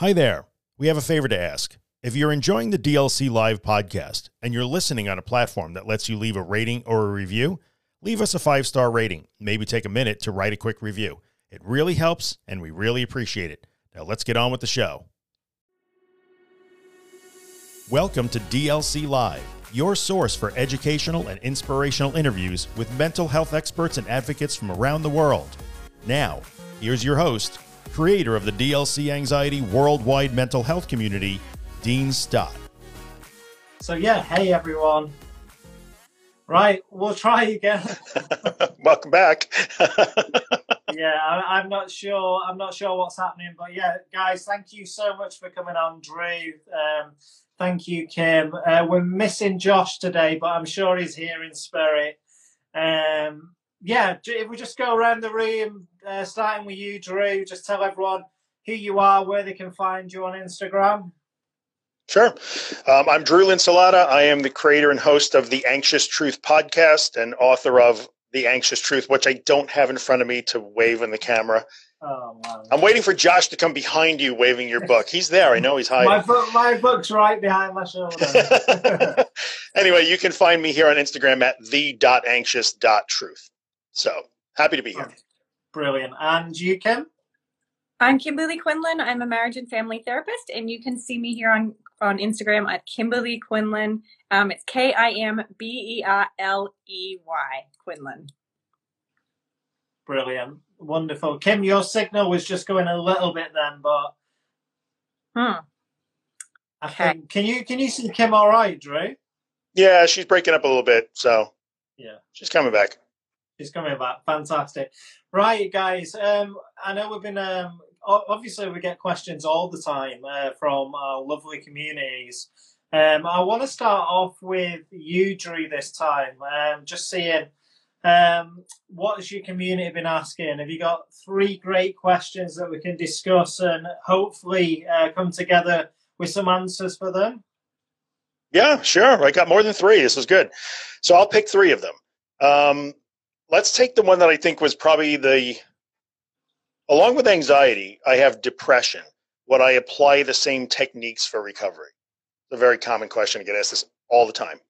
Hi there. We have a favor to ask. If you're enjoying the DLC Live podcast and you're listening on a platform that lets you leave a rating or a review, leave us a five star rating. Maybe take a minute to write a quick review. It really helps, and we really appreciate it. Now let's get on with the show. Welcome to DLC Live, your source for educational and inspirational interviews with mental health experts and advocates from around the world. Now, here's your host, creator of the DLC Anxiety worldwide mental health community, Dean Stott. So yeah, hey everyone. Right, we'll try again. Welcome back. yeah, I, am not sure. I'm not sure what's happening, but yeah, guys, thank you so much for coming on, Drew. Um, thank you, Kim. Uh, we're missing Josh today, but I'm sure he's here in spirit. Um, yeah, if we just go around the room, uh, starting with you, Drew, just tell everyone who you are, where they can find you on Instagram. Sure. Um, I'm Drew Linsalata. I am the creator and host of the Anxious Truth podcast and author of The Anxious Truth, which I don't have in front of me to wave in the camera. Oh, wow. I'm waiting for Josh to come behind you waving your book. He's there. I know he's hiding. my, book, my book's right behind my shoulder. anyway, you can find me here on Instagram at the.anxious.truth. So happy to be here. Brilliant. And you, Kim? I'm Kimberly Quinlan. I'm a marriage and family therapist, and you can see me here on, on Instagram at Kimberly Quinlan. Um, it's K I M B E R L E Y Quinlan. Brilliant. Wonderful. Kim, your signal was just going a little bit then, but. Hmm. I okay. think, can you can you see Kim all right, Drew? Yeah, she's breaking up a little bit, so yeah, she's coming back. She's coming back. Fantastic. Right, guys. Um, I know we've been. Um, obviously, we get questions all the time uh, from our lovely communities. Um, I want to start off with you, Drew, this time. Um, just seeing um, what has your community been asking? Have you got three great questions that we can discuss and hopefully uh, come together with some answers for them? Yeah, sure. I got more than three. This is good. So I'll pick three of them. Um, let's take the one that I think was probably the, along with anxiety, I have depression. Would I apply the same techniques for recovery? It's a very common question. I get asked this all the time.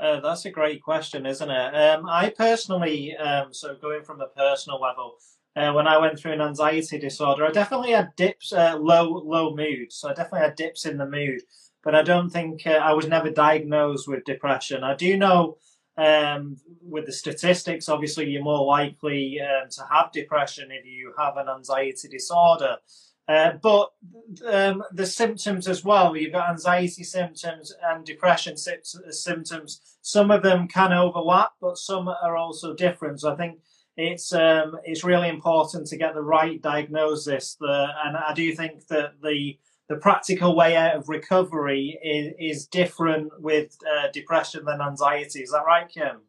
Uh, that's a great question, isn't it? Um, I personally, um, so going from a personal level, uh, when I went through an anxiety disorder, I definitely had dips, uh, low low mood. So I definitely had dips in the mood, but I don't think uh, I was never diagnosed with depression. I do know um, with the statistics, obviously, you're more likely um, to have depression if you have an anxiety disorder. Uh, but um, the symptoms as well, you've got anxiety symptoms and depression symptoms. Some of them can overlap, but some are also different. So I think it's um, it's really important to get the right diagnosis. The, and I do think that the the practical way out of recovery is, is different with uh, depression than anxiety. Is that right, Kim?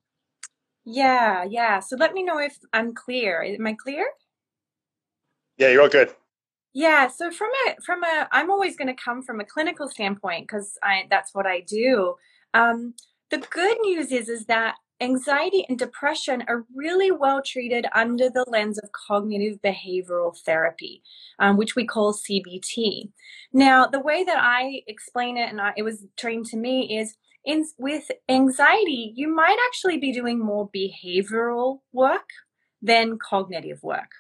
Yeah, yeah. So let me know if I'm clear. Am I clear? Yeah, you're all good. Yeah, so from a from a I'm always going to come from a clinical standpoint because I that's what I do. Um, the good news is is that anxiety and depression are really well treated under the lens of cognitive behavioral therapy, um, which we call CBT. Now, the way that I explain it, and I, it was trained to me, is in with anxiety, you might actually be doing more behavioral work than cognitive work.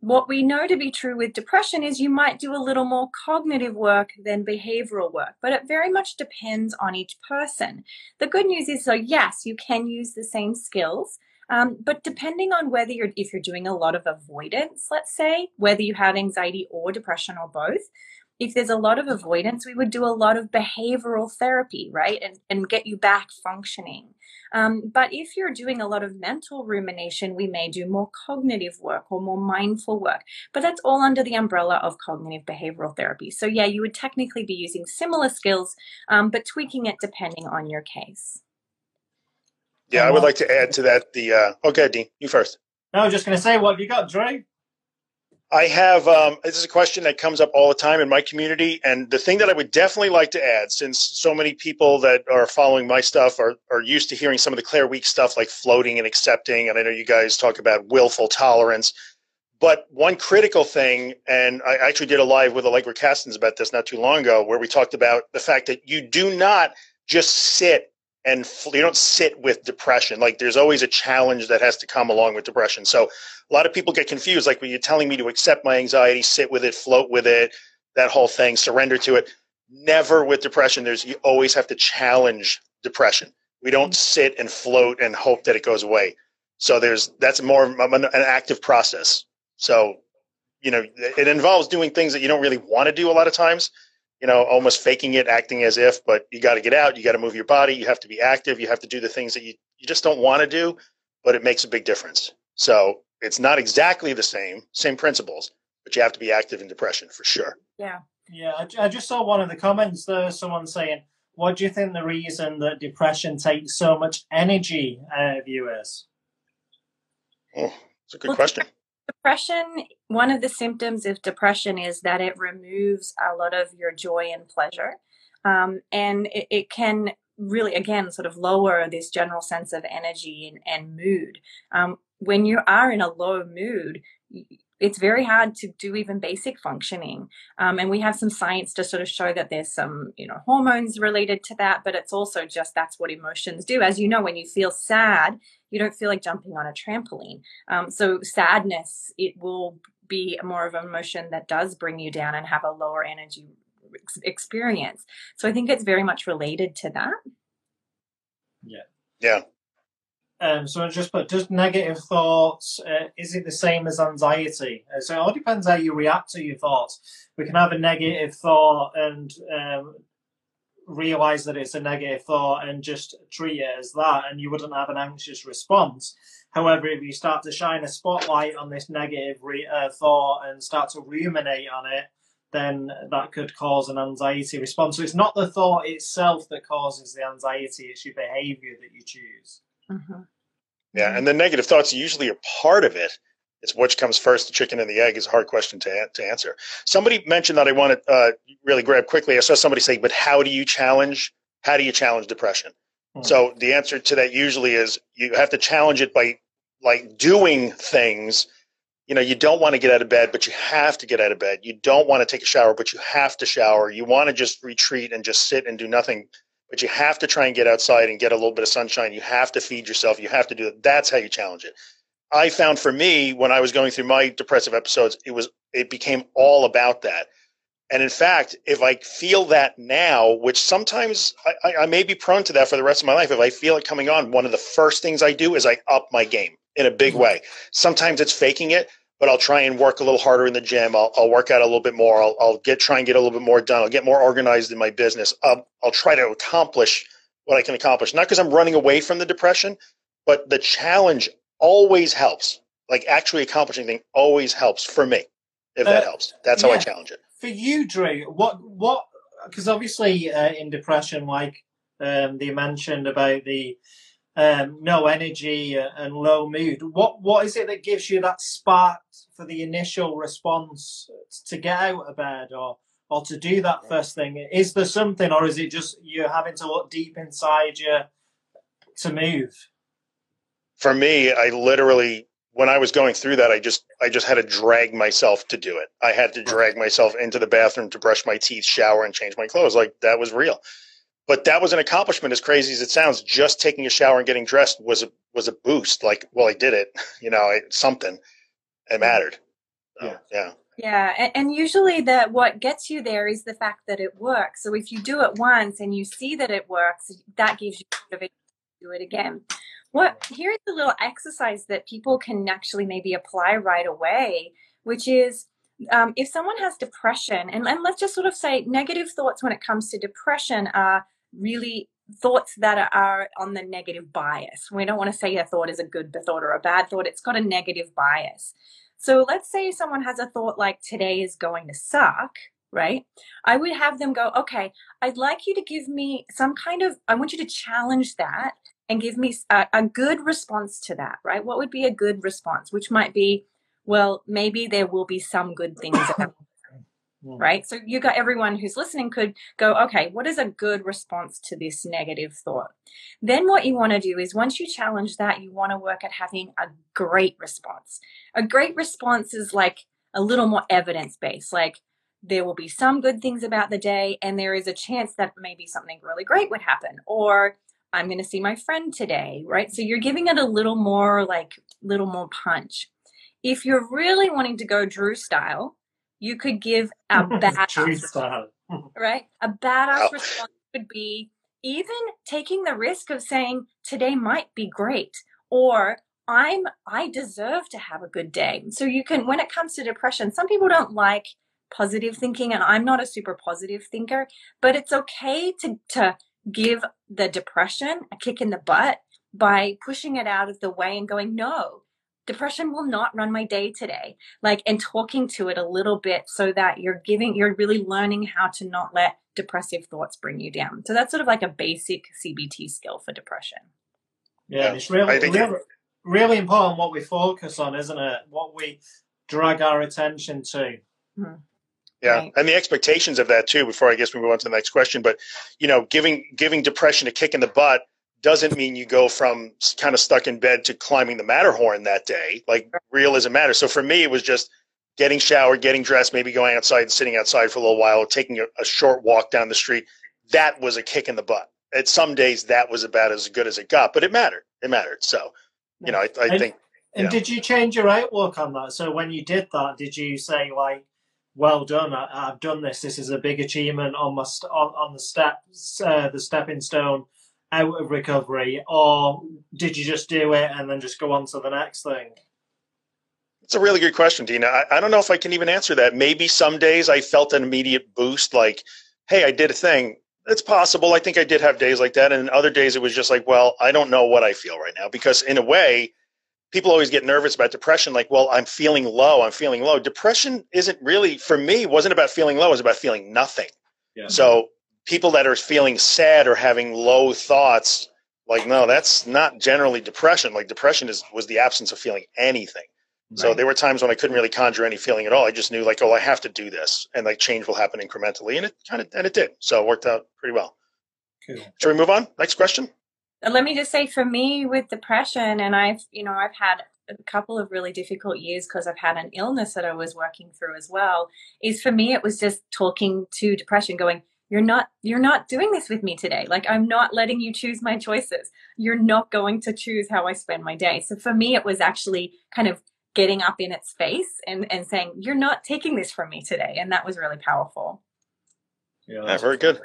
What we know to be true with depression is you might do a little more cognitive work than behavioral work, but it very much depends on each person. The good news is, so yes, you can use the same skills, um, but depending on whether you're, if you're doing a lot of avoidance, let's say, whether you have anxiety or depression or both, if there's a lot of avoidance, we would do a lot of behavioral therapy, right? And, and get you back functioning. Um, but if you're doing a lot of mental rumination, we may do more cognitive work or more mindful work. But that's all under the umbrella of cognitive behavioral therapy. So, yeah, you would technically be using similar skills, um, but tweaking it depending on your case. Yeah, I would like to add to that the. Uh, okay, Dean, you first. No, I was just going to say, what have you got, Dre? I have um, this is a question that comes up all the time in my community, and the thing that I would definitely like to add, since so many people that are following my stuff are are used to hearing some of the Claire Weekes stuff like floating and accepting, and I know you guys talk about willful tolerance, But one critical thing, and I actually did a live with Allegra Kastens about this not too long ago, where we talked about the fact that you do not just sit and you don't sit with depression. Like there's always a challenge that has to come along with depression. So a lot of people get confused. Like when you're telling me to accept my anxiety, sit with it, float with it, that whole thing, surrender to it. Never with depression. There's you always have to challenge depression. We don't mm-hmm. sit and float and hope that it goes away. So there's that's more of an, active process. So you know it involves doing things that you don't really want to do a lot of times. You know, almost faking it, acting as if, but you got to get out. You got to move your body. You have to be active. You have to do the things that you you just don't want to do, but it makes a big difference. So it's not exactly the same, same principles, but you have to be active in depression for sure. Yeah. Yeah, I, I just saw one of the comments there. Someone saying, "What do you think the reason that depression takes so much energy out of you is?" Oh, it's a good well, question. Depression. One of the symptoms of depression is that it removes a lot of your joy and pleasure, um, and it, it can really again sort of lower this general sense of energy and, and mood um, when you are in a low mood it's very hard to do even basic functioning. Um, and we have some science to sort of show that there's some, you know, hormones related to that, but it's also just that's what emotions do. As you know, when you feel sad, you don't feel like jumping on a trampoline. Um, so sadness, it will be more of an emotion that does bring you down and have a lower energy experience. So I think it's very much related to that. Yeah. Yeah. Um, so I just put, does negative thoughts, uh, is it the same as anxiety? Uh, so it all depends how you react to your thoughts. We can have a negative thought and um, realize that it's a negative thought and just treat it as that, and you wouldn't have an anxious response. However, if you start to shine a spotlight on this negative re- uh, thought and start to ruminate on it, then that could cause an anxiety response. So it's not the thought itself that causes the anxiety, it's your behavior that you choose. Mm-hmm. Yeah, and the negative thoughts usually are part of it. It's which comes first, the chicken and the egg is a hard question to, to answer. Somebody mentioned that I want to uh, really grab quickly. I saw somebody say, but how do you challenge, how do you challenge depression? Mm-hmm. So the answer to that usually is you have to challenge it by like doing things. You know, you don't want to get out of bed, but you have to get out of bed. You don't want to take a shower, but you have to shower. You want to just retreat and just sit and do nothing but you have to try and get outside and get a little bit of sunshine. You have to feed yourself. You have to do it. That's how you challenge it. I found for me when I was going through my depressive episodes, it was it became all about that. And in fact, if I feel that now, which sometimes I, I, may be prone to that for the rest of my life, if I feel it coming on, one of the first things I do is I up my game in a big mm-hmm. way. Sometimes it's faking it, but I'll try and work a little harder in the gym. I'll, I'll work out a little bit more. I'll, I'll, get try and get a little bit more done. I'll get more organized in my business. I'll, I'll try to accomplish what I can accomplish. Not because I'm running away from the depression, but the challenge always helps. Like actually accomplishing thing always helps for me. If that uh, helps, that's how yeah. I challenge it. For you, Drew, what what? Because obviously uh, in depression, like um, they mentioned about the um, no energy and low mood. What what is it that gives you that spark for the initial response to get out of bed or or to do that first thing? Is there something, or is it just you having to look deep inside you to move? For me, I literally when I was going through that, I just I just had to drag myself to do it. I had to drag myself into the bathroom to brush my teeth, shower, and change my clothes. Like that was real but that was an accomplishment as crazy as it sounds. Just taking a shower and getting dressed was a was a boost. Like well i did it you know it, something. It mattered. So, yeah. yeah. Yeah and, and usually that what gets you there is the fact that it works. So if you do it once and you see that it works that gives you motivation to do it again. What here's a little exercise that people can actually maybe apply right away which is um, if someone has depression and, and let's just sort of say negative thoughts when it comes to depression are really thoughts that are on the negative bias. We don't want to say a thought is a good thought or a bad thought, it's got a negative bias. So let's say someone has a thought like today is going to suck, right? I would have them go, okay, I'd like you to give me some kind of, I want you to challenge that and give me a, a good response to that, right? What would be a good response? Which might be, well, maybe there will be some good things Mm. Right. So you got everyone who's listening could go, okay, what is a good response to this negative thought? Then what you want to do is once you challenge that, you want to work at having a great response. A great response is like a little more evidence based, like there will be some good things about the day, and there is a chance that maybe something really great would happen. Or I'm going to see my friend today, right? So you're giving it a little more like little more punch. If you're really wanting to go Drew style, you could give a badass right? A badass oh. response would be even taking the risk of saying today might be great or I'm I deserve to have a good day. So you can when it comes to depression, some people don't like positive thinking and I'm not a super positive thinker, but it's okay to to give the depression a kick in the butt by pushing it out of the way and going, no, depression will not run my day today. Like, and talking to it a little bit so that you're giving, you're really learning how to not let depressive thoughts bring you down. So that's sort of like a basic CBT skill for depression. Yeah, it's really, really, really important what we focus on, isn't it? What we drag our attention to. Mm-hmm. Yeah, right. and the expectations of that too. Before I guess we move on to the next question, but you know, giving giving depression a kick in the butt doesn't mean you go from kind of stuck in bed to climbing the Matterhorn that day. Like realism matters. So for me, it was just getting showered, getting dressed, maybe going outside and sitting outside for a little while, taking a, a short walk down the street. That was a kick in the butt. At some days, that was about as good as it got, but it mattered. It mattered. So, you know, I, I and, think. And did you change your outlook on that? So when you did that, did you say like, well done. I, have done this. This is a big achievement on my st- on, on the steps, uh, the stepping stone out of recovery, or did you just do it and then just go on to the next thing? It's a really good question, Dina. I, I don't know if I can even answer that. Maybe some days I felt an immediate boost, like, "Hey, I did a thing." It's possible. I think I did have days like that, and other days it was just like, "Well, I don't know what I feel right now," because in a way people always get nervous about depression like well i'm feeling low i'm feeling low depression isn't really for me wasn't about feeling low it was about feeling nothing yeah. so people that are feeling sad or having low thoughts like no that's not generally depression. Like depression is was the absence of feeling anything. Right. so there were times when i couldn't really conjure any feeling at all. I just knew like oh i have to do this and like change will happen incrementally and it kind of and it did. So it worked out pretty well. Cool. should we move on? Next question? Uh, let me just say for me with depression and i've you know i've had a couple of really difficult years because i've had an illness that i was working through as well is for me it was just talking to depression going you're not you're not doing this with me today like i'm not letting you choose my choices you're not going to choose how i spend my day so for me it was actually kind of getting up in its face and and saying you're not taking this from me today and that was really powerful yeah, yeah very good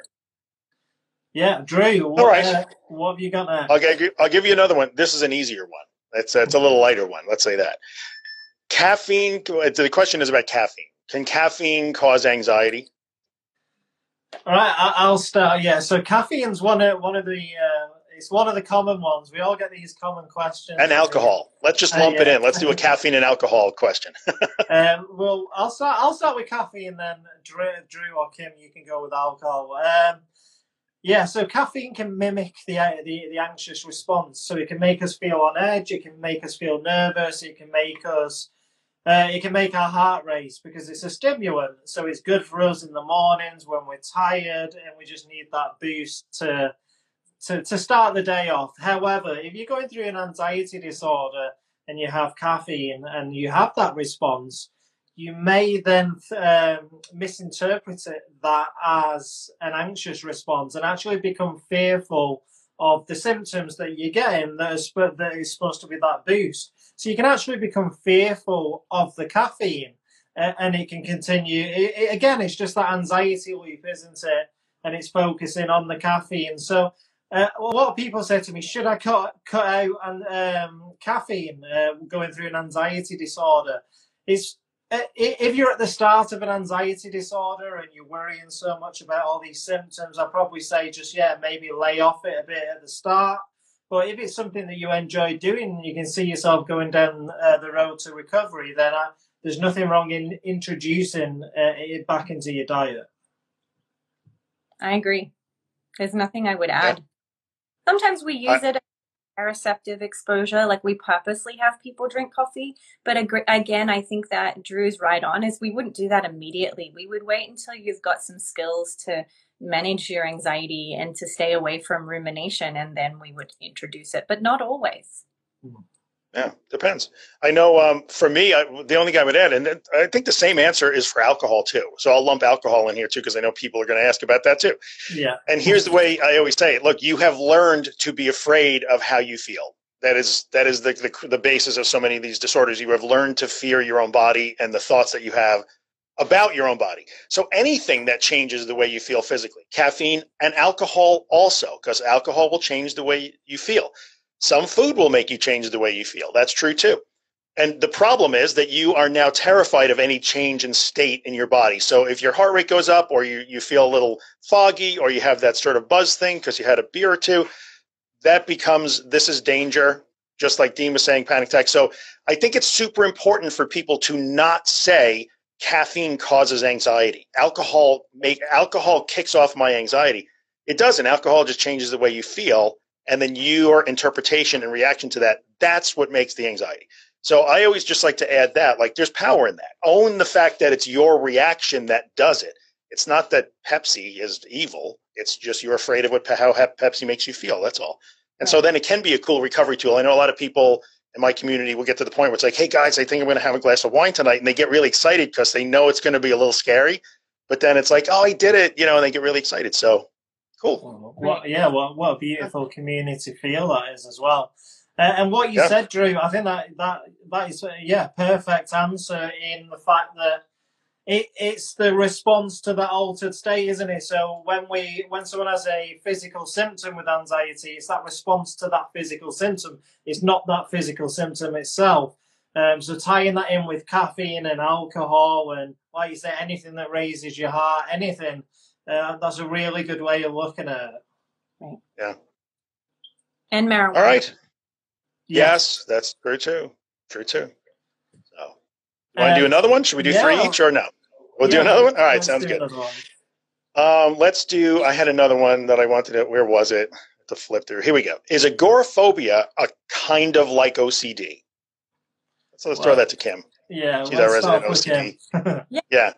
yeah, Drew. What, All right. Uh, what have you got there? I'll give, I'll give you another one. This is an easier one. It's, it's a little lighter one. Let's say that. Caffeine. The question is about caffeine. Can caffeine cause anxiety? All right, I'll start. Yeah, so caffeine's one of one of the uh, it's one of the common ones. We all get these common questions. And alcohol. Let's just lump uh, yeah. it in. Let's do a caffeine and alcohol question. um, well, I'll start. I'll start with caffeine, then Drew, Drew or Kim, you can go with alcohol. Um, yeah, so caffeine can mimic the, the the anxious response. So it can make us feel on edge. It can make us feel nervous. It can make us, uh, it can make our heart race because it's a stimulant. So it's good for us in the mornings when we're tired and we just need that boost to to to start the day off. However, if you're going through an anxiety disorder and you have caffeine and you have that response, you may then um, misinterpret it that as an anxious response and actually become fearful of the symptoms that you're getting that is, that is supposed to be that boost. So you can actually become fearful of the caffeine uh, and it can continue. It, it, again, it's just that anxiety loop, isn't it? And it's focusing on the caffeine. So uh, a lot of people say to me, should I cut, cut out um, caffeine uh, going through an anxiety disorder? It's uh, if you're at the start of an anxiety disorder and you're worrying so much about all these symptoms, I'd probably say just, yeah, maybe lay off it a bit at the start. But if it's something that you enjoy doing you can see yourself going down uh, the road to recovery, then uh, there's nothing wrong in introducing uh, it back into your diet. I agree. There's nothing I would add. Sometimes we use it a receptive exposure. Like we purposely have people drink coffee. But again, I think that Drew's right on is we wouldn't do that immediately. We would wait until you've got some skills to manage your anxiety and to stay away from rumination. And then we would introduce it, but not always. Mm-hmm. Yeah, depends. I know um, for me, I, the only guy I would add, and I think the same answer is for alcohol too. So I'll lump alcohol in here too, because I know people are going to ask about that too. Yeah. And here's the way I always say it: Look, you have learned to be afraid of how you feel. That is that is the, the the basis of so many of these disorders. You have learned to fear your own body and the thoughts that you have about your own body. So anything that changes the way you feel physically, caffeine and alcohol also, because alcohol will change the way you feel. Some food will make you change the way you feel. That's true too. And the problem is that you are now terrified of any change in state in your body. So if your heart rate goes up or you, you feel a little foggy or you have that sort of buzz thing because you had a beer or two, that becomes this is danger, just like Dean was saying, panic attack. So I think it's super important for people to not say caffeine causes anxiety. Alcohol make alcohol kicks off my anxiety. It doesn't. Alcohol just changes the way you feel and then your interpretation and reaction to that that's what makes the anxiety. So i always just like to add that like there's power in that. Own the fact that it's your reaction that does it. It's not that pepsi is evil. It's just you're afraid of what how pepsi makes you feel that's all. And so then it can be a cool recovery tool. I know a lot of people in my community will get to the point where it's like hey guys i think i'm going to have a glass of wine tonight and they get really excited because they know it's going to be a little scary but then it's like oh i did it you know and they get really excited so Cool. What, yeah, what, what a beautiful community feel that is as well. Uh, and what you yeah. said, Drew, I think that that that is uh, yeah perfect answer in the fact that it, it's the response to that altered state, isn't it? So when we when someone has a physical symptom with anxiety, it's that response to that physical symptom. It's not that physical symptom itself. Um, so tying that in with caffeine and alcohol and like you say, anything that raises your heart, anything uh, that's a really good way of looking at it. Right. Yeah. And marijuana. All right. Yes, that's true too. True too. So, want to do another one? Should we do yeah. three each or no? We'll yeah, do another one. All right, sounds good. Um, let's do. I had another one that I wanted to. Where was it? To flip through. Here we go. Is agoraphobia a kind of like OCD? So let's well, throw that to Kim. Yeah, she's our resident OCD. yeah. yeah.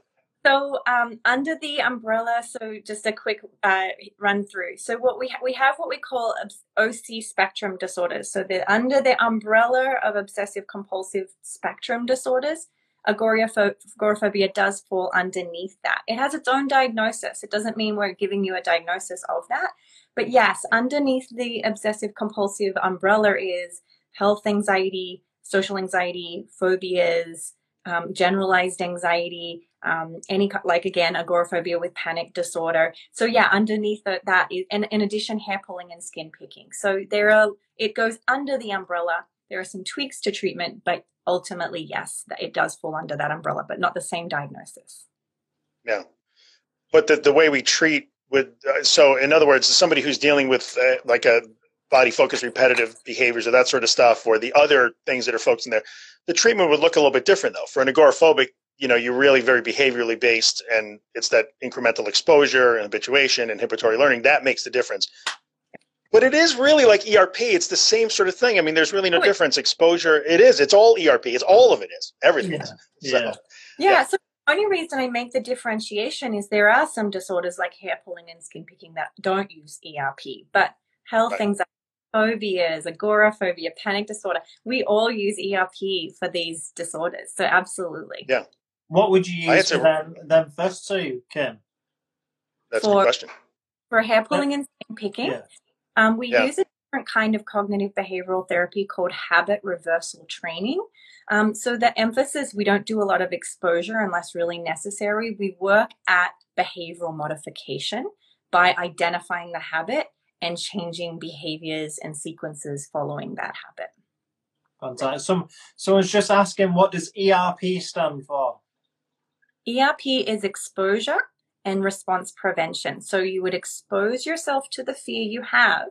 So um, under the umbrella, so just a quick uh, run through. So what we ha- we have what we call OC spectrum disorders. So they're under the umbrella of obsessive compulsive spectrum disorders. Agoraphobia does fall underneath that. It has its own diagnosis. It doesn't mean we're giving you a diagnosis of that. But yes, underneath the obsessive compulsive umbrella is health anxiety, social anxiety, phobias, um, generalized anxiety, um, any like again agoraphobia with panic disorder. So yeah, underneath that is, and in addition, hair pulling and skin picking. So there are it goes under the umbrella. There are some tweaks to treatment, but ultimately, yes, it does fall under that umbrella, but not the same diagnosis. Yeah, but the the way we treat with uh, so in other words, somebody who's dealing with uh, like a body focused repetitive behaviors or that sort of stuff, or the other things that are focused in there, the treatment would look a little bit different though. For an agoraphobic you know you're really very behaviorally based and it's that incremental exposure and habituation and inhibitory learning that makes the difference but it is really like erp it's the same sort of thing i mean there's really no difference exposure it is it's all erp it's all of it is everything yeah. So, yeah. yeah. yeah so the only reason i make the differentiation is there are some disorders like hair pulling and skin picking that don't use erp but health right. anxiety phobias, agoraphobia, panic disorder. We all use ERP for these disorders. So absolutely. Yeah. What would you use for them, them first two, Kim? That's for, a good question. For hair pulling and skin picking, yeah. Um, we yeah. use a different kind of cognitive behavioral therapy called habit reversal training. Um, so the emphasis, we don't do a lot of exposure unless really necessary. We work at behavioral modification by identifying the habit and changing behaviors and sequences following that habit. Fantastic. Some, someone's just asking, what does ERP stand for? ERP is exposure and response prevention. So you would expose yourself to the fear you have,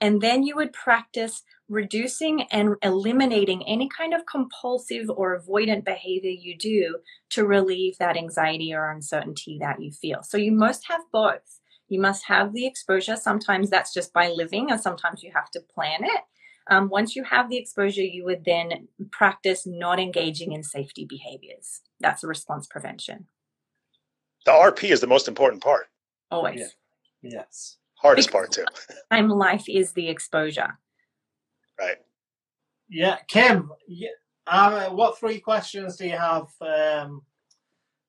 and then you would practice reducing and eliminating any kind of compulsive or avoidant behavior you do to relieve that anxiety or uncertainty that you feel. So you must have both. You must have the exposure. Sometimes that's just by living, and sometimes you have to plan it. Um, once you have the exposure, you would then practice not engaging in safety behaviors. That's response prevention. The RP is the most important part. Always. Yeah. Yes. Hardest because part too. Time life is the exposure. Right. Yeah, Kim. Yeah, uh, what three questions do you have um,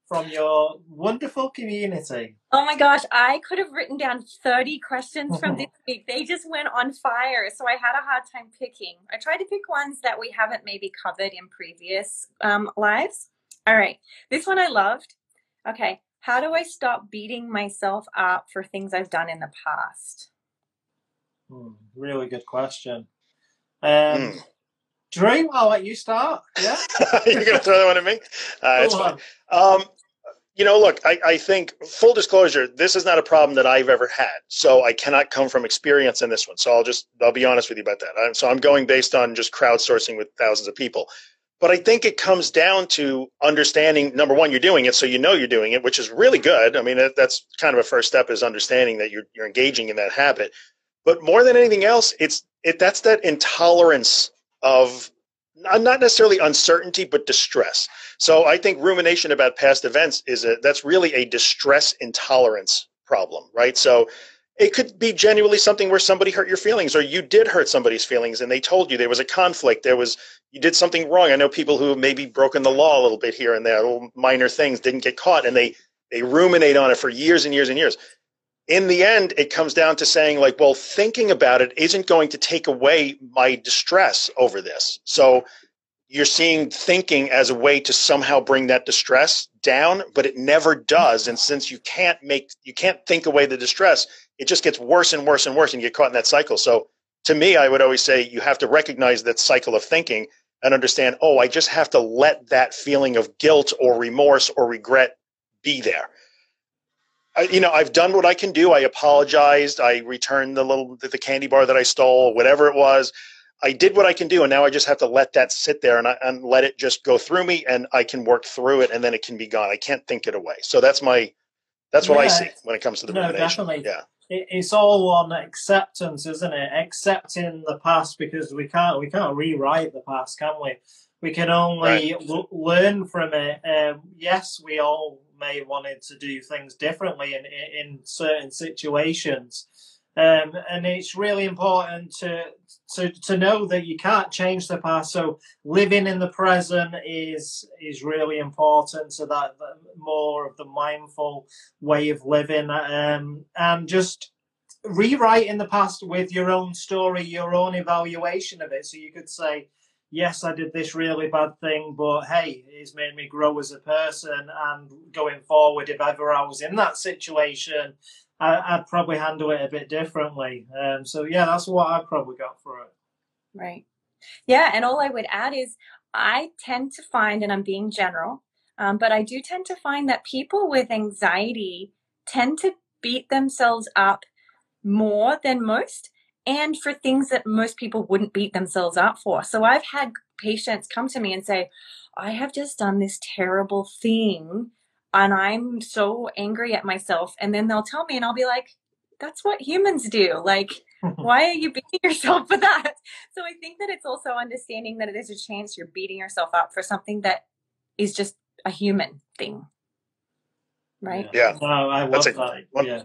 from your wonderful community? Oh my gosh, I could have written down 30 questions from this week. They just went on fire. So I had a hard time picking. I tried to pick ones that we haven't maybe covered in previous um, lives. All right, this one I loved. Okay, how do I stop beating myself up for things I've done in the past? Hmm, really good question. Um, mm. Drew, I'll let you start. Yeah, you're going to throw that one at me. Uh, it's fine. Um, you know, look, I, I, think full disclosure, this is not a problem that I've ever had. So I cannot come from experience in this one. So I'll just I'll be honest with you about that. I'm, so I'm going based on just crowdsourcing with thousands of people. But I think it comes down to understanding number one, you're doing it, so you know you're doing it, which is really good. I mean, that, that's kind of a first step is understanding that you're you're engaging in that habit. But more than anything else, it's it that's that intolerance of uh, not necessarily uncertainty, but distress. So I think rumination about past events is a that's really a distress intolerance problem, right? So it could be genuinely something where somebody hurt your feelings or you did hurt somebody's feelings and they told you there was a conflict there was you did something wrong. I know people who maybe broken the law a little bit here and there little minor things didn't get caught and they they ruminate on it for years and years and years. In the end it comes down to saying like well thinking about it isn't going to take away my distress over this. So you're seeing thinking as a way to somehow bring that distress down but it never does and since you can't make you can't think away the distress it just gets worse and worse and worse and you get caught in that cycle. So to me, I would always say you have to recognize that cycle of thinking and understand, oh, I just have to let that feeling of guilt or remorse or regret be there. I, you know, I've done what I can do. I apologized. I returned the little the candy bar that I stole, whatever it was. I did what I can do, and now I just have to let that sit there and, I, and let it just go through me, and I can work through it, and then it can be gone. I can't think it away. So that's my that's what yeah, I see when it comes to the no, rumination. Definitely. Yeah it's all on acceptance, isn't it? Accepting the past because we can't we can't rewrite the past, can we? We can only right. l- learn from it. Um, yes, we all may wanted to do things differently in in certain situations, um, and it's really important to to to know that you can't change the past. So living in the present is is really important. So that, more of the mindful way of living, um, and just rewriting the past with your own story, your own evaluation of it. So you could say, yes, I did this really bad thing, but hey, it's made me grow as a person. And going forward, if ever I was in that situation, I, would probably handle it a bit differently. Um, so yeah, that's what I probably got for it. Right. Yeah, and all I would add is I tend to find, and I'm being general, um, but I do tend to find that people with anxiety tend to beat themselves up more than most and for things that most people wouldn't beat themselves up for. So I've had patients come to me and say, I have just done this terrible thing and I'm so angry at myself. And then they'll tell me, and I'll be like, that's what humans do. Like, why are you beating yourself for that? So I think that it's also understanding that it is a chance you're beating yourself up for something that is just a human thing. Right? Yeah. I love that. One, yeah.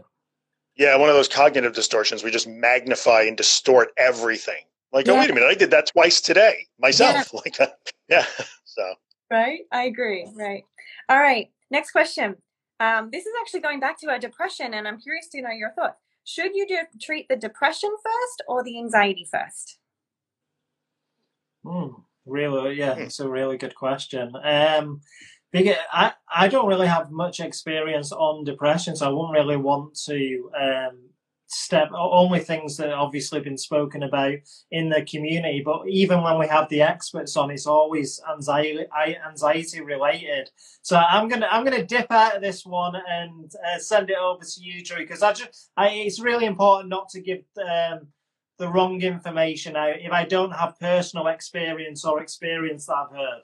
Yeah, one of those cognitive distortions. We just magnify and distort everything. Like, yeah. oh, wait a minute, I did that twice today myself. Yeah. Like, uh, yeah. So. Right. I agree. Right. All right. Next question. Um, this is actually going back to our depression, and I'm curious to know your thoughts. Should you do, treat the depression first or the anxiety first? Mm, really, yeah, hmm. it's a really good question. Um, because I, I don't really have much experience on depression, so I wouldn't really want to um, step only things that obviously been spoken about in the community but even when we have the experts on it's always anxiety anxiety related. So i'm gonna i'm gonna dip out of this one and uh, send it over to you drew because i just I, it's really important not to give um, the wrong information out if i don't have personal experience or experience that i've heard.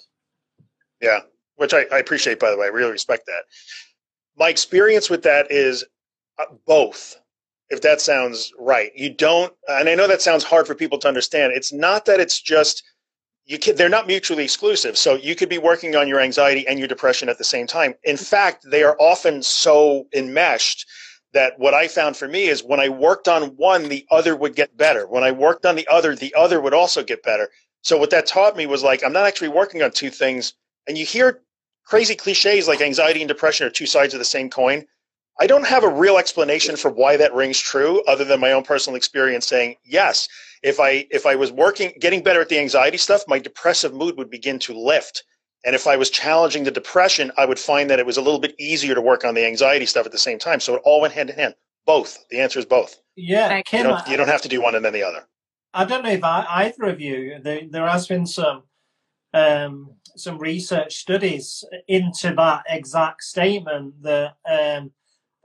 Yeah which I, I appreciate by the way i really respect that. My experience with that is uh, both if that sounds right. You don't, and I know that sounds hard for people to understand. It's not that it's just you can, they're not mutually exclusive. So you could be working on your anxiety and your depression at the same time. In fact, they are often so enmeshed that what I found for me is when I worked on one, the other would get better. When I worked on the other, the other would also get better. So what that taught me was like, I'm not actually working on two things. And you hear crazy cliches like anxiety and depression are two sides of the same coin. I don't have a real explanation for why that rings true other than my own personal experience saying, yes, if I if I was working getting better at the anxiety stuff, my depressive mood would begin to lift. And if I was challenging the depression, I would find that it was a little bit easier to work on the anxiety stuff at the same time. So it all went hand in hand. Both. The answer is both. Yeah, Kim, you don't, you don't have to do one and then the other. I don't know if I, either of you. There, there has been some um, some research studies into that exact statement that um,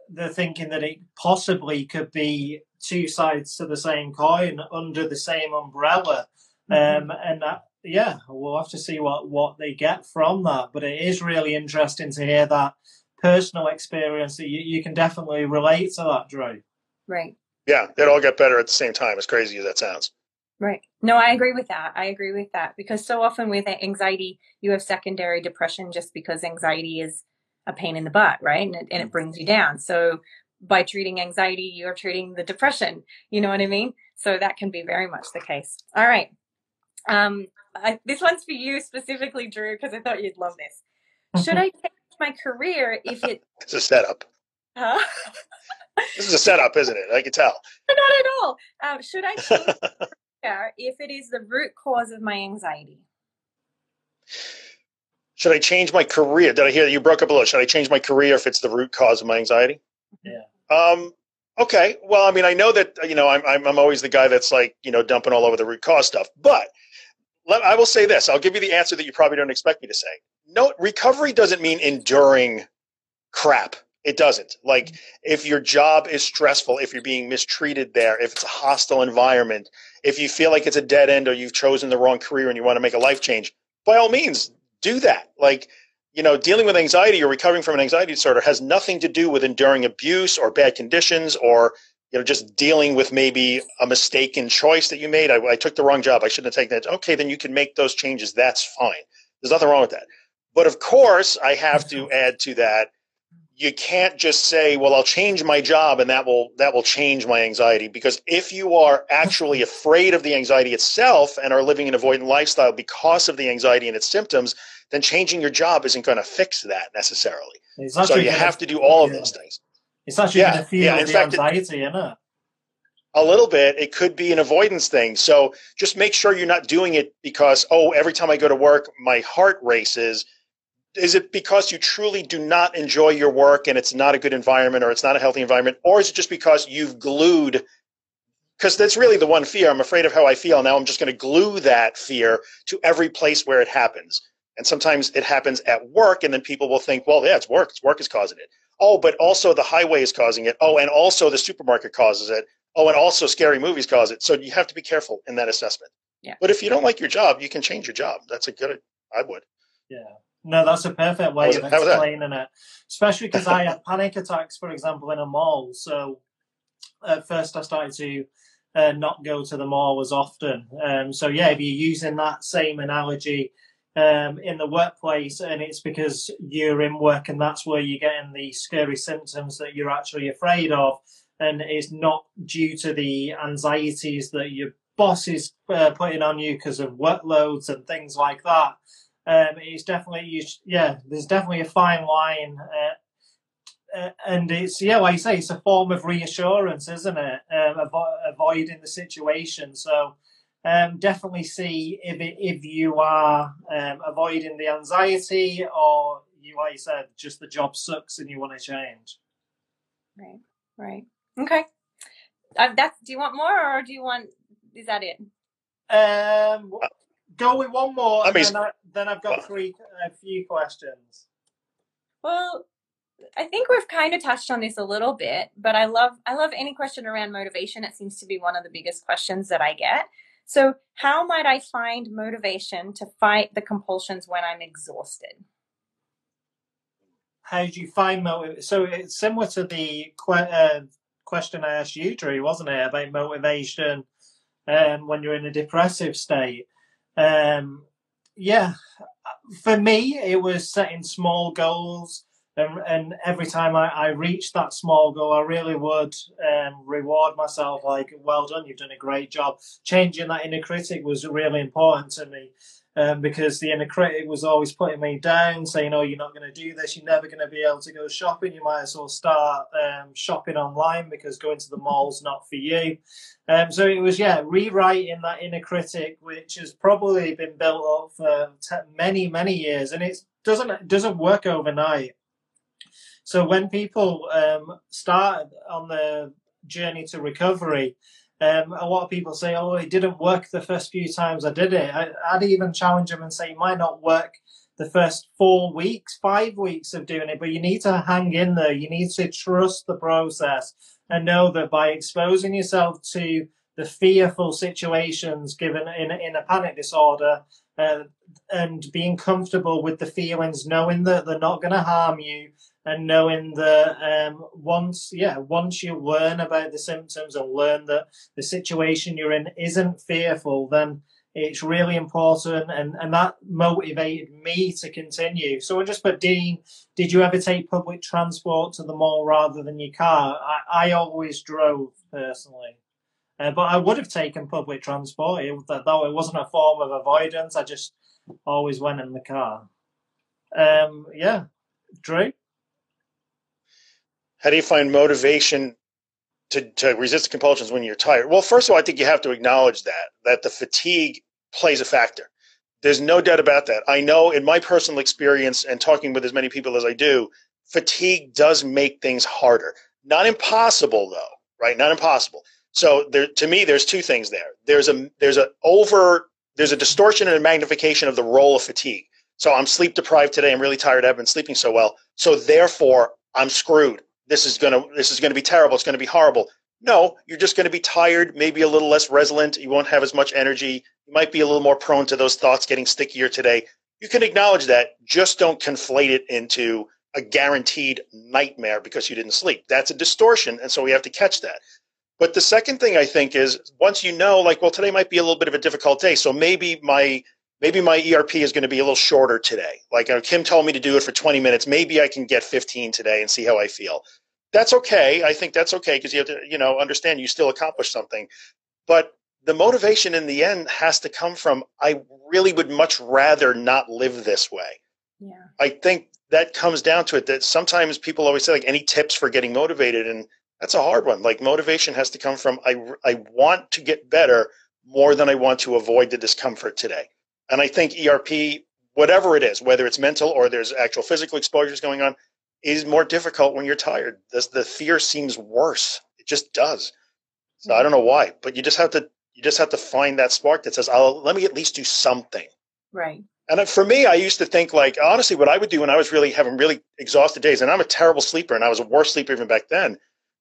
they're thinking that it possibly could be two sides to the same coin under the same umbrella. Mm-hmm. Um, and that, yeah, we'll have to see what, what they get from that. But it is really interesting to hear that personal experience that you, you can definitely relate to that, Drew. Right. Yeah, it all get better at the same time, as crazy as that sounds. Right. No, I agree with that. I agree with that because so often with anxiety, you have secondary depression just because anxiety is a pain in the butt, right? And it, and it brings you down. So by treating anxiety, you're treating the depression. You know what I mean? So that can be very much the case. All right. Um, I, this one's for you specifically, Drew, because I thought you'd love this. Should I change my career if it? It's a setup. Huh? this is a setup, isn't it? I can tell. Not at all. Um, should I change career if it is the root cause of my anxiety? Should I change my career? Did I hear that you broke up a little? Should I change my career if it's the root cause of my anxiety? Yeah. Um, okay. Well, I mean, I know that you know I'm, I'm I'm always the guy that's like you know dumping all over the root cause stuff, but let, I will say this. I'll give you the answer that you probably don't expect me to say. No, recovery doesn't mean enduring crap. It doesn't. Like if your job is stressful, if you're being mistreated there, if it's a hostile environment, if you feel like it's a dead end or you've chosen the wrong career and you want to make a life change, by all means, do that. Like, you know, dealing with anxiety or recovering from an anxiety disorder has nothing to do with enduring abuse or bad conditions or, you know, just dealing with maybe a mistaken choice that you made. I, I took the wrong job. I shouldn't have taken that. Okay, then you can make those changes. That's fine. There's nothing wrong with that. But of course, I have to add to that you can't just say well i'll change my job and that will that will change my anxiety. Because if you are actually afraid of the anxiety itself and are living an avoidant lifestyle because of the anxiety and its symptoms then changing your job isn't going to fix that necessarily. So you have to do all of those things. It's actually yeah, going to feel yeah. the fact, anxiety isn't it a little bit. It could be an avoidance thing. So just make sure you're not doing it because oh every time i go to work my heart races is it because you truly do not enjoy your work and it's not a good environment or it's not a healthy environment or is it just because you've glued? Because that's really the one fear. I'm afraid of how i feel now. I'm just going to glue that fear to every place where it happens. And sometimes it happens at work and then people will think well yeah it's work. It's work is causing it. Oh but also the highway is causing it. Oh and also the supermarket causes it. Oh and also scary movies cause it. So you have to be careful in that assessment. Yeah. but if you don't like your job you can change your job. That's a good i would. Yeah no, that's a perfect way of explaining it. Especially because I had panic attacks, for example, in a mall. So at first I started to uh, not go to the mall as often. Um, so yeah, if you're using that same analogy um, in the workplace, and it's because you're in work and that's where you're getting the scary symptoms that you're actually afraid of, and it's not due to the anxieties that your boss is uh, putting on you because of workloads and things like that um, it's definitely yeah. There's definitely a fine line, uh, uh, and it's yeah, like you say, it's a form of reassurance, isn't it? Um, avo- avoiding the situation. So um, definitely see if it, if you are um, avoiding the anxiety or you, like you said, just the job sucks and you want to change. Right. Right. Okay. Uh, that's. Do you want more, or do you want? Is that it? Um, go with one more, and then, I, then I've got three, a few questions. Well, I think we've kind of touched on this a little bit, but I love I love any question around motivation. It seems to be one of the biggest questions that I get. So, how might I find motivation to fight the compulsions when I'm exhausted? How do you find motivation? So it's similar to the que- uh, question I asked you, Drew, wasn't it, about motivation um, when you're in a depressive state? Um, yeah, for me, it was setting small goals. And, and every time I, I reached that small goal, I really would um, reward myself like, well done, you've done a great job. Changing that inner critic was really important to me um, because the inner critic was always putting me down, saying, "Oh, you're not going to do this. You're never going to be able to go shopping. You might as well start um, shopping online because going to the mall's not for you." Um, so it was, yeah, rewriting that inner critic, which has probably been built up for t- many, many years, and it doesn't doesn't work overnight. So when people um, start on the journey to recovery, um, a lot of people say, "Oh, it didn't work the first few times I did it." I, would even challenge them and say, "It might not work the first four weeks, five weeks of doing it, but you need to hang in there. You need to trust the process and know that by exposing yourself to the fearful situations given in in a panic disorder uh, and being comfortable with the feelings, knowing that they're not going to harm you, and knowing that um, once, yeah, once you learn about the symptoms and learn that the situation you're in isn't fearful, then it's really important, and and that motivated me to continue. So just put Dean. Did you ever take public transport to the mall rather than your car? I, I always drove personally. Uh, but I would have taken public transport, it, though it wasn't a form of avoidance. I just always went in the car. Um, yeah, Drew. How do you find motivation to, to resist compulsions when you're tired? Well, first of all, I think you have to acknowledge that, that the fatigue plays a factor. There's no doubt about that. I know in my personal experience and talking with as many people as I do, fatigue does make things harder. Not impossible though, right? Not impossible. So there, to me, there's two things there. There's a there's a over there's a distortion and a magnification of the role of fatigue. So I'm sleep deprived today. I'm really tired. I've been sleeping so well. So therefore, I'm screwed this is going to this is going to be terrible it's going to be horrible. No you're just going to be tired maybe a little less resilient you won't have as much energy you might be a little more prone to those thoughts getting stickier today. You can acknowledge that just don't conflate it into a guaranteed nightmare because you didn't sleep. That's a distortion and so we have to catch that. But the second thing i think is once you know like well today might be a little bit of a difficult day so maybe my maybe my erp is going to be a little shorter today like uh, kim told me to do it for 20 minutes maybe i can get 15 today and see how i feel that's okay. I think that's okay because you have to, you know, understand you still accomplished something. But the motivation in the end has to come from I really would much rather not live this way. Yeah. I think that comes down to it that sometimes people always say like any tips for getting motivated and that's a hard one. Like motivation has to come from I I want to get better more than I want to avoid the discomfort today. And I think ERP whatever it is, whether it's mental or there's actual physical exposures going on, is more difficult when you're tired. The, the fear seems worse. It just does. So I hmm. don't know why, but you just have to you just have to find that spark that says, "I'll let me at least do something." Right. And for me, I used to think like honestly, what I would do when I was really having really exhausted days, and I'm a terrible sleeper, and I was a worse sleeper even back then.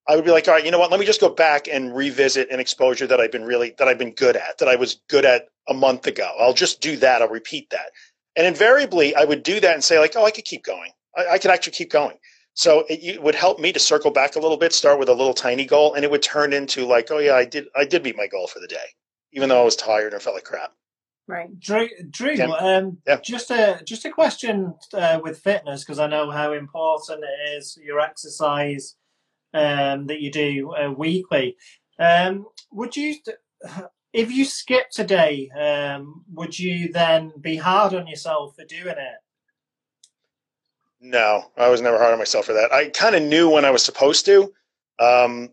I would be like, all right, you know what? Let me just go back and revisit an exposure that I've been really that I've been good at, that I was good at a month ago. I'll just do that. I'll repeat that. And invariably, I would do that and say like, oh, I could keep going. I, I could actually keep going. So it, it, would help me to circle back a little bit, start with a little tiny goal, and it would turn into like, oh yeah, I did, I did meet my goal for the day, even though I was tired and felt like crap. Right, Drew. Drew, yeah. Um, yeah. just a just a question uh, with fitness because I know how important it is your exercise um, that you do uh, weekly. Um, would you, if you skip today, um, would you then be hard on yourself for doing it? No, I was never hard on myself for that. I kind of knew when I was supposed to. Um,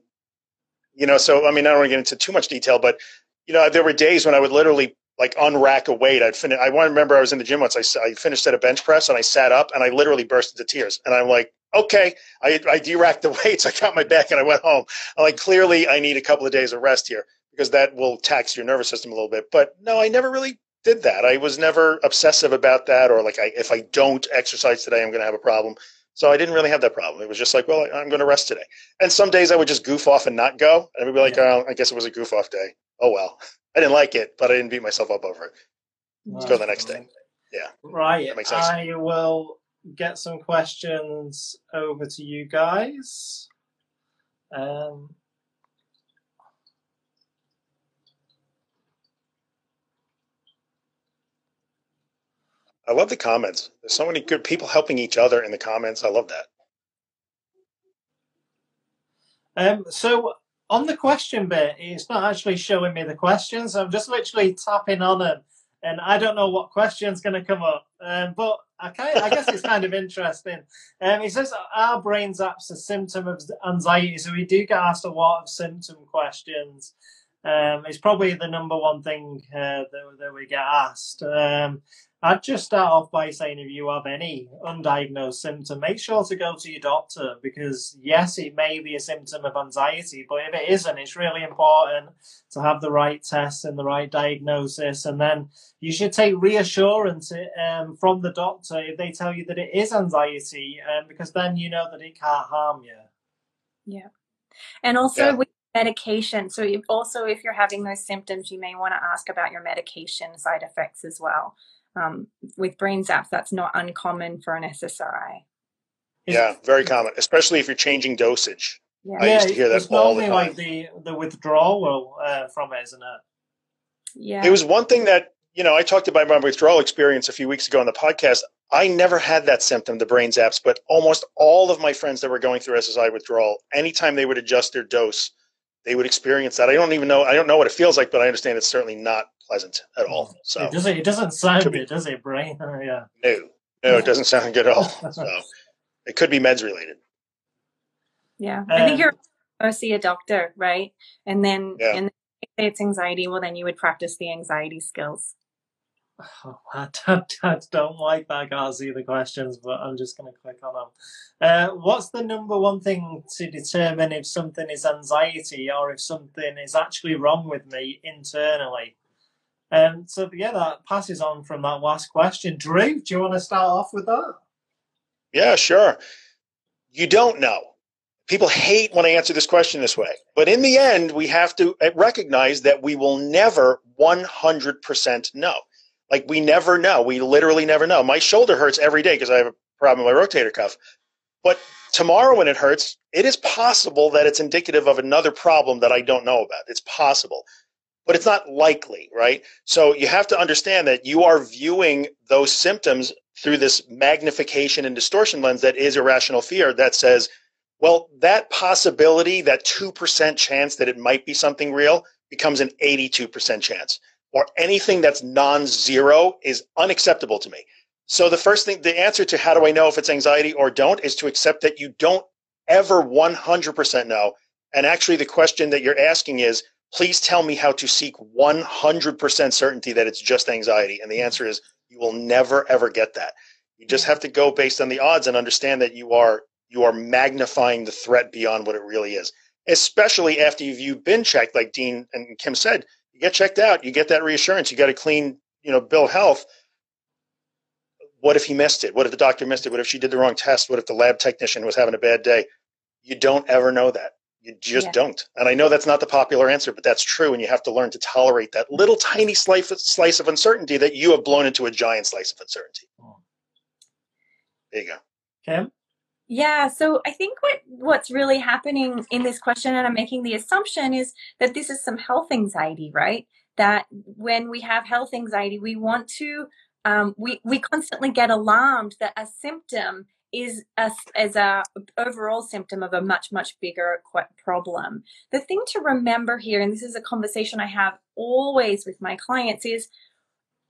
you know, so I mean, I don't want to get into too much detail, but you know, there were days when I would literally like unrack a weight. I'd finish. I want to remember I was in the gym once. I, I finished at a bench press and I sat up and I literally burst into tears. And I'm like, okay, I, I deracked the weights. I got my back and I went home. I'm like, clearly, I need a couple of days of rest here because that will tax your nervous system a little bit. But no, I never really did that. I was never obsessive about that, or like I, if I don't exercise today, I'm going to have a problem. So I didn't really have that problem. It was just like, well, I'm going to rest today. And some days I would just goof off and not go, and I'd be like, yeah. oh, I guess it was a goof off day. Oh well, I didn't like it, but I didn't beat myself up over it. Let's go the next day. Yeah, right. That makes sense. I will get some questions over to you guys. Um, I love the comments. There's so many good people helping each other in the comments. I love that. Um, so on the question bit, it's not actually showing me the questions. I'm just literally tapping on them and I don't know what question's going to come up. Um, but kind I guess it's kind of interesting. Um, he says our brain zaps a symptom of anxiety, so we do get asked a lot of symptom questions. Um, it's probably the number one thing uh, that, that we get asked. Um, I'd just start off by saying if you have any undiagnosed symptom, make sure to go to your doctor because, yes, it may be a symptom of anxiety, but if it isn't, it's really important to have the right tests and the right diagnosis. And then you should take reassurance um, from the doctor if they tell you that it is anxiety, um, because then you know that it can't harm you. Yeah. And also, yeah. with medication. So, if, also, if you're having those symptoms, you may want to ask about your medication side effects as well um, with brain zaps, that's not uncommon for an SSRI. Yeah, very common, especially if you're changing dosage. Yeah, I used to hear that all the time. like the the withdrawal uh, from it, isn't it? Yeah. It was one thing that you know I talked about my withdrawal experience a few weeks ago on the podcast. I never had that symptom, the brain zaps, but almost all of my friends that were going through SSRI withdrawal, anytime they would adjust their dose, they would experience that. I don't even know. I don't know what it feels like, but I understand it's certainly not pleasant at all. So it doesn't. It doesn't sound good, does it, brain? Oh, yeah. No, no, it doesn't sound good at all. So it could be meds related. Yeah, um, I think you're go see a doctor, right? And then yeah. and if it's anxiety, well, then you would practice the anxiety skills. Oh, I don't, I don't like that. I can't see the questions, but I'm just going to click on them. Uh, what's the number one thing to determine if something is anxiety or if something is actually wrong with me internally? Um, so yeah, that passes on from that last question. Drew, do you want to start off with that? Yeah, sure. You don't know. People hate when I answer this question this way. But in the end, we have to uh, recognize that we will never 100% know. Like we never know. We literally never know. My shoulder hurts every day because I have a problem with my rotator cuff. But tomorrow when it hurts, it is possible that it's indicative of another problem that I don't know about. It's possible but it's not likely, right? So you have to understand that you are viewing those symptoms through this magnification and distortion lens that is irrational fear that says, well, that possibility, that 2% chance that it might be something real becomes an 82% chance. Or anything that's non zero is unacceptable to me. So the first thing, the answer to how do I know if it's anxiety or don't is to accept that you don't ever 100% know. And actually, the question that you're asking is, please tell me how to seek 100% certainty that it's just anxiety. And the mm-hmm. answer is you will never, ever get that. You just have to go based on the odds and understand that you are you are magnifying the threat beyond what it really is. Especially after you've, you've been checked, like Dean and Kim said, you get checked out, you get that reassurance, you got a clean, you know, bill of health. What if he missed it? What if the doctor missed it? What if she did the wrong test? What if the lab technician was having a bad day? You don't ever know that. You just yeah. don't. And I know that's not the popular answer, but that's true. And you have to learn to tolerate that little tiny slice, slice of uncertainty that you have blown into a giant slice of uncertainty. Oh. There you go. Kim? Yeah, so I think what what's really happening in this question, and I'm making the assumption, is that this is some health anxiety, right? That when we have health anxiety, we want to um, we we constantly get alarmed that a symptom is a, as a overall symptom of a much much bigger problem. The thing to remember here and this is a conversation i have always with my clients is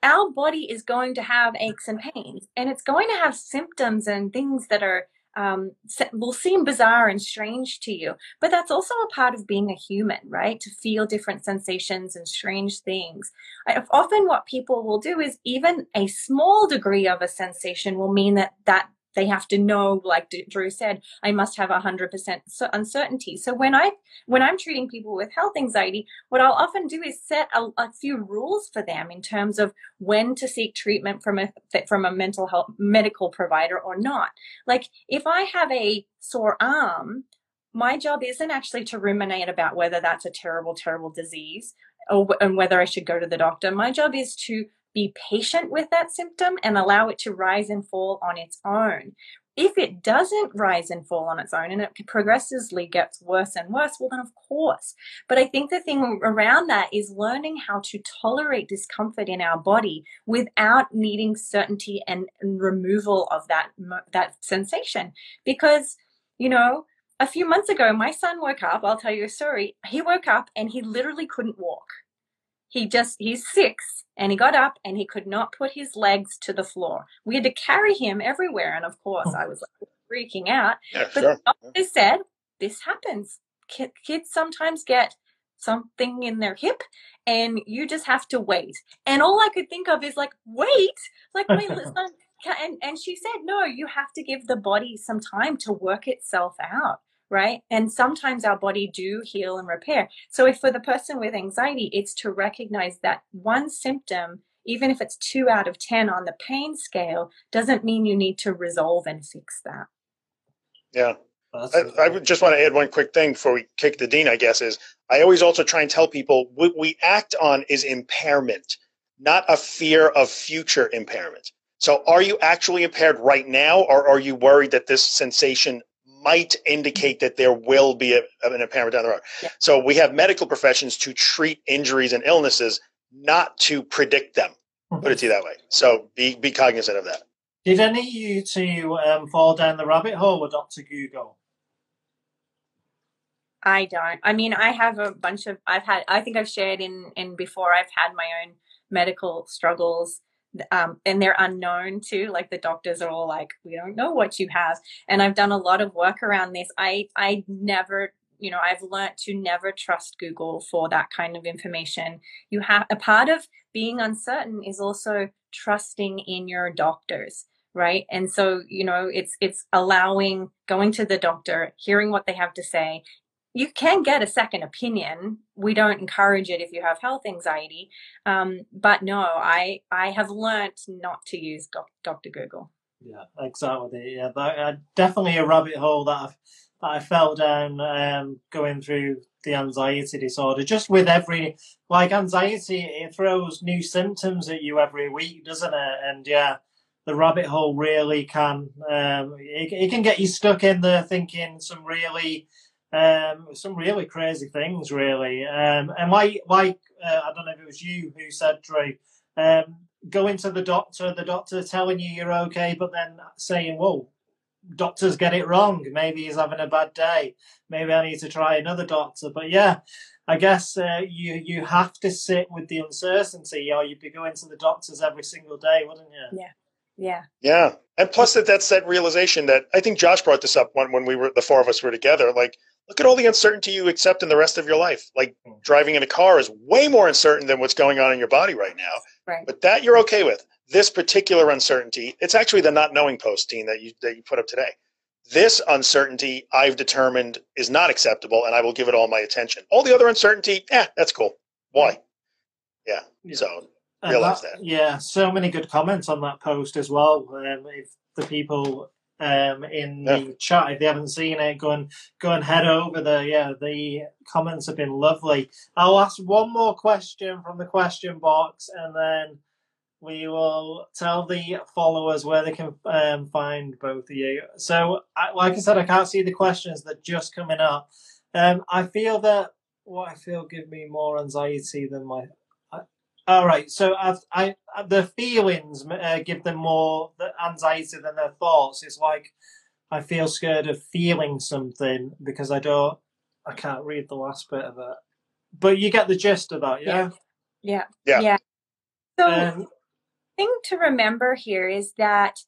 our body is going to have aches and pains and it's going to have symptoms and things that are um, will seem bizarre and strange to you. But that's also a part of being a human right? To feel different sensations and strange things. I, often what people will do is even a small degree of a sensation will mean that that they have to know like drew said i must have 100% uncertainty. So when i when i'm treating people with health anxiety what i'll often do is set a, a few rules for them in terms of when to seek treatment from a from a mental health medical provider or not. Like if i have a sore arm my job isn't actually to ruminate about whether that's a terrible terrible disease or and whether i should go to the doctor. My job is to be patient with that symptom and allow it to rise and fall on its own. if it doesn't rise and fall on its own and it progressively gets worse and worse, well, then of course. But I think the thing around that is learning how to tolerate discomfort in our body without needing certainty and, and removal of that that sensation. Because you know, a few months ago, my son woke up. I'll tell you a story. He woke up and he literally couldn't walk. He just, he's six and he got up and he could not put his legs to the floor. We had to carry him everywhere. And of course, I was like freaking out. Yeah, but sure. the doctor said, this happens. Kids sometimes get something in their hip and you just have to wait. And all I could think of is like, wait, like my son. And, and she said, no, you have to give the body some time to work itself out right? And sometimes our body do heal and repair. So if for the person with anxiety it's to recognize that one symptom even if it's 2 out of 10 on the pain scale doesn't mean you need to resolve and fix that. Yeah. I, I, just want to add one quick thing before we kick the dean, I guess, is I always also try and tell people what we act on is impairment, not a fear of future impairment. So are you actually impaired right now, or are you worried that this sensation might indicate that there will be a, an impairment down the road. Yeah. So we have medical professions to treat injuries and illnesses, not to predict them. Mm-hmm. Put it to you that way. So be be cognizant of that. Did any of you two um, fall down the rabbit hole with Doctor Google? I don't. I mean, I have a bunch of. I've had. I think I've shared in in before. I've had my own medical struggles um, and they're unknown too. Like the doctors are all like, we don't know what you have. And I've done a lot of work around this. I I never, you know, I've learned to never trust Google for that kind of information. You have a part of being uncertain is also trusting in your doctors right and so you know it's it's allowing going to the doctor hearing what they have to say you can get a second opinion. We don't encourage it if you have health anxiety. Um, but no, I I have learnt not to use Dr. Google. Yeah, exactly. Yeah, that, uh, definitely a rabbit hole that I've, that I fell down um, going through the anxiety disorder. Just with every like anxiety, it throws new symptoms at you every week, doesn't it? And yeah, the rabbit hole really can um, it, it can get you stuck in there thinking some really um, some really crazy things, really. Um, and like, like uh, I don't know if it was you who said, Drew, um, going to the doctor, the doctor telling you you're okay, but then saying, "Whoa, doctors get it wrong. Maybe he's having a bad day. Maybe I need to try another doctor." But yeah, I guess uh, you you have to sit with the uncertainty, or you'd be going to the doctors every single day, wouldn't you? Yeah. Yeah. Yeah. And plus that that's that realization that I think Josh brought this up when, when we were the four of us were together. Like look at all the uncertainty you accept in the rest of your life. Like hmm. driving in a car is way more uncertain than what's going on in your body right now. Right. But that you're okay with. This particular uncertainty, it's actually the not knowing post, posting that you that you put up today. This uncertainty I've determined is not acceptable and I will give it all my attention. All the other uncertainty, yeah, that's cool. Why? Yeah. yeah. So realize that, that, Yeah, so many good comments on that post as well. Um, if the people um, in yeah. the chat. If they haven't seen it, go and go and head over there. Yeah, the comments have been lovely. I'll ask one more question from the question box, and then we will tell the followers where they can um, find both of you. So, I, like I said, I can't see the questions that just coming up. Um, I feel that what I feel give me more anxiety than my all right. So I, I the feelings uh, give them more anxiety than their thoughts. It's like I feel scared of feeling something because I don't. I can't read the last bit of it, but you get the gist of that, yeah. Yeah. Yeah. Yeah. So, um, thing to remember here is that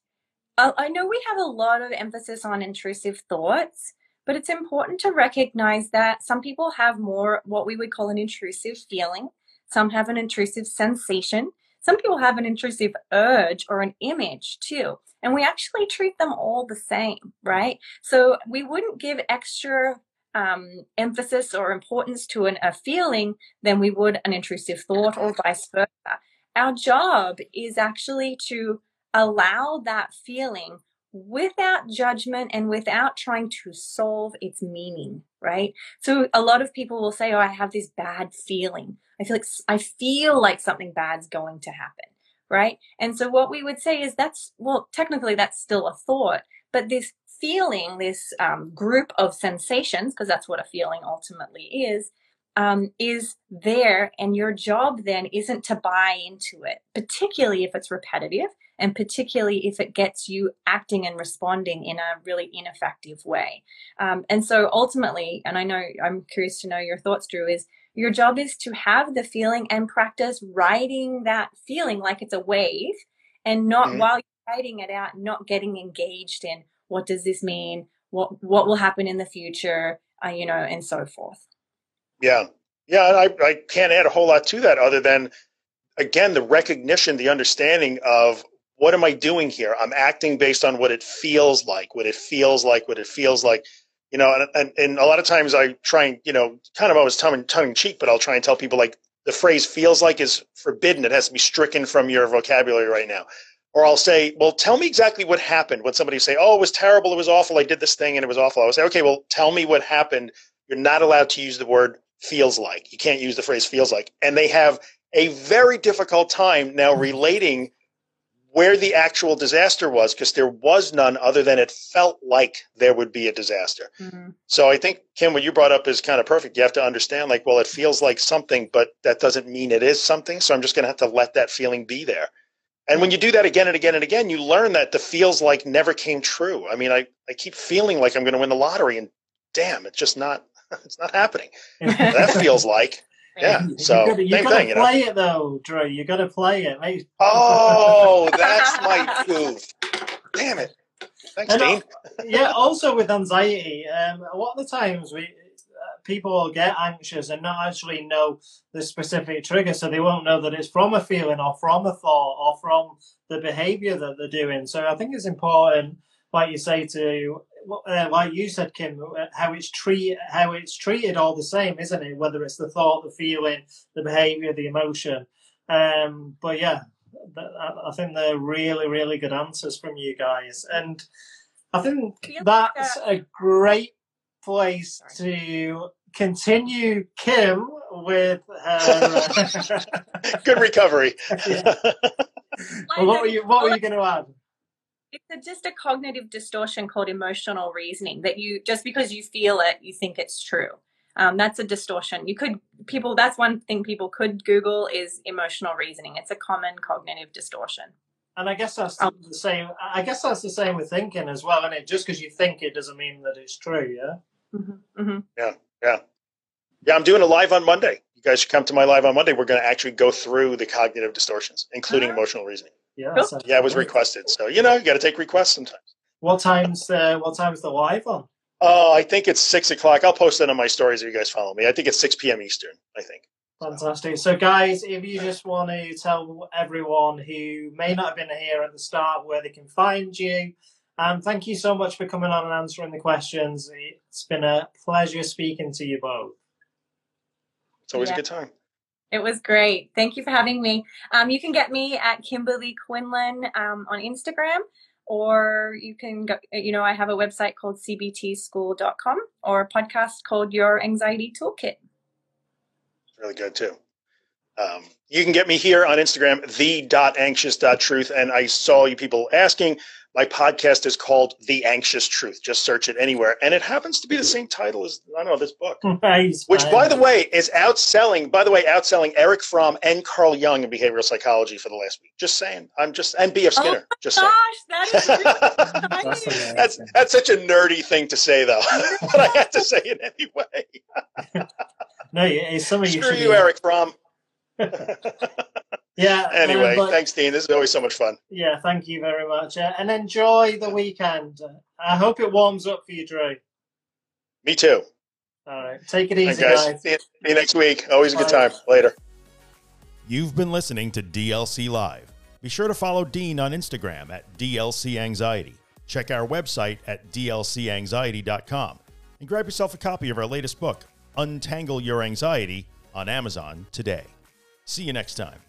uh, I know we have a lot of emphasis on intrusive thoughts, but it's important to recognize that some people have more what we would call an intrusive feeling some have an intrusive sensation. Some people have an intrusive urge or an image too. And we actually treat them all the same, right? So we wouldn't give extra um, emphasis or importance to an, a feeling than we would an intrusive thought or vice versa. Our job is actually to allow that feeling without judgment and without trying to solve its meaning, right? So a lot of people will say, Oh, I have this bad feeling. I feel like I feel like something bad's going to happen, right? And so what we would say is that's well, technically that's still a thought, but this feeling, this um, group of sensations, because that's what a feeling ultimately is, um, is there. And your job then isn't to buy into it, particularly if it's repetitive and particularly if it gets you acting and responding in a really ineffective way. Um, and so ultimately, and I know I'm curious to know your thoughts, Drew, is your job is to have the feeling and practice riding that feeling like it's a wave and not mm-hmm. while you're riding it out, not getting engaged in what does this mean? What, what will happen in the future? Uh, you know, and so forth. Yeah. Yeah. I, I can't add a whole lot to that other than, again, the recognition, the understanding of what am I doing here? I'm acting based on what it feels like, what it feels like, what it feels like. You know, and, and, and a lot of times I try and, you know, kind of always tongue, tongue in cheek, but I'll try and tell people like the phrase feels like is forbidden. It has to be stricken from your vocabulary right now. Or I'll say, well, tell me exactly what happened. When somebody say, oh, it was terrible, it was awful, I did this thing and it was awful. I would say, okay, well, tell me what happened. You're not allowed to use the word feels like. You can't use the phrase feels like. And they have a very difficult time now relating where the actual disaster was because there was none other than it felt like there would be a disaster. Mm-hmm. So I think Kim, what you brought up is kind of perfect. You have to understand, like, well, it feels like something, but that doesn't mean it is something. So I'm just going to have to let that feeling be there. And when you do that again and again and again, you learn that the feels like never came true. I mean, I, I keep feeling like I'm going to win the lottery, and damn, it's just not. It's not happening. that feels like yeah. So you gotta, you gotta thing. Play you know? it though, Drew. You got to play it. Mate. Oh, that's my goof. Damn it. Thanks, and, Dean. yeah. Also with anxiety, um, a lot of the times we uh, people get anxious and not actually know the specific trigger, so they won't know that it's from a feeling or from a thought or from the behavior that they're doing. So I think it's important, like you say, to uh, like you said, Kim, uh, how it's treat how it's treated all the same, isn't it? Whether it's the thought, the feeling, the behavior, the emotion. Um, but yeah, I think they're really, really good answers from you guys, and I think that's a great place to continue Kim with her. good recovery. well, what were you What were you going to add? It's a, just a cognitive distortion called emotional reasoning that you just because you feel it you think it's true. Um, that's a distortion. You could people that's one thing people could google is emotional reasoning. It's a common cognitive distortion. And i guess that's um, the same i guess that's the same with thinking as well and it? Just because you think it doesn't mean that it's true yeah? Mm-hmm, mm-hmm. yeah yeah. Yeah i'm doing a live on monday. You guys should come to my live on monday. We're going to actually go through the cognitive distortions including uh-huh. emotional reasoning yeah, yeah, it was requested. So you know, you got to take requests sometimes. What time's uh, what time's the live on? Oh, I think it's six o'clock. I'll post it on my stories if you guys follow me. I think it's six p.m. Eastern. I think. Fantastic. So, guys, if you just want to tell everyone who may not have been here at the start where they can find you, um, thank you so much for coming on and answering the questions. It's been a pleasure speaking to you both. It's always yeah. a good time. It was great. Thank you for having me. Um, you can get me at Kimberly Quinlan um, on Instagram, or you can go, you know, I have a website called cbtschool.com or a podcast called Your Anxiety Toolkit. Really good too. Um, you can get me here on Instagram, the.anxious.truth. And I saw you people asking, my podcast is called The Anxious Truth. Just search it anywhere. And it happens to be the same title as, I don't know, this book. Nice. Which, by the way, is outselling, by the way, outselling Erich Fromm and Carl Jung in behavioral psychology for the last week. Just saying. I'm just, and B.F. Oh Skinner. Oh just gosh, saying. that is really that's, that's such a nerdy thing to say, though. but I had to say it anyway. no, it's something Screw you, you Erich Fromm. Yeah. Anyway, but, thanks, Dean. This is always so much fun. Yeah, thank you very much. Uh, and enjoy the weekend. I hope it warms up for you, Drew. Me too. All right. Take it easy, guys. guys. See, you, see you next week. Always a good time. Later. You've been listening to DLC Live. Be sure to follow Dean on Instagram at DLC Anxiety. Check our website at dlcanxiety.com and grab yourself a copy of our latest book, Untangle Your Anxiety, on Amazon today. See you next time.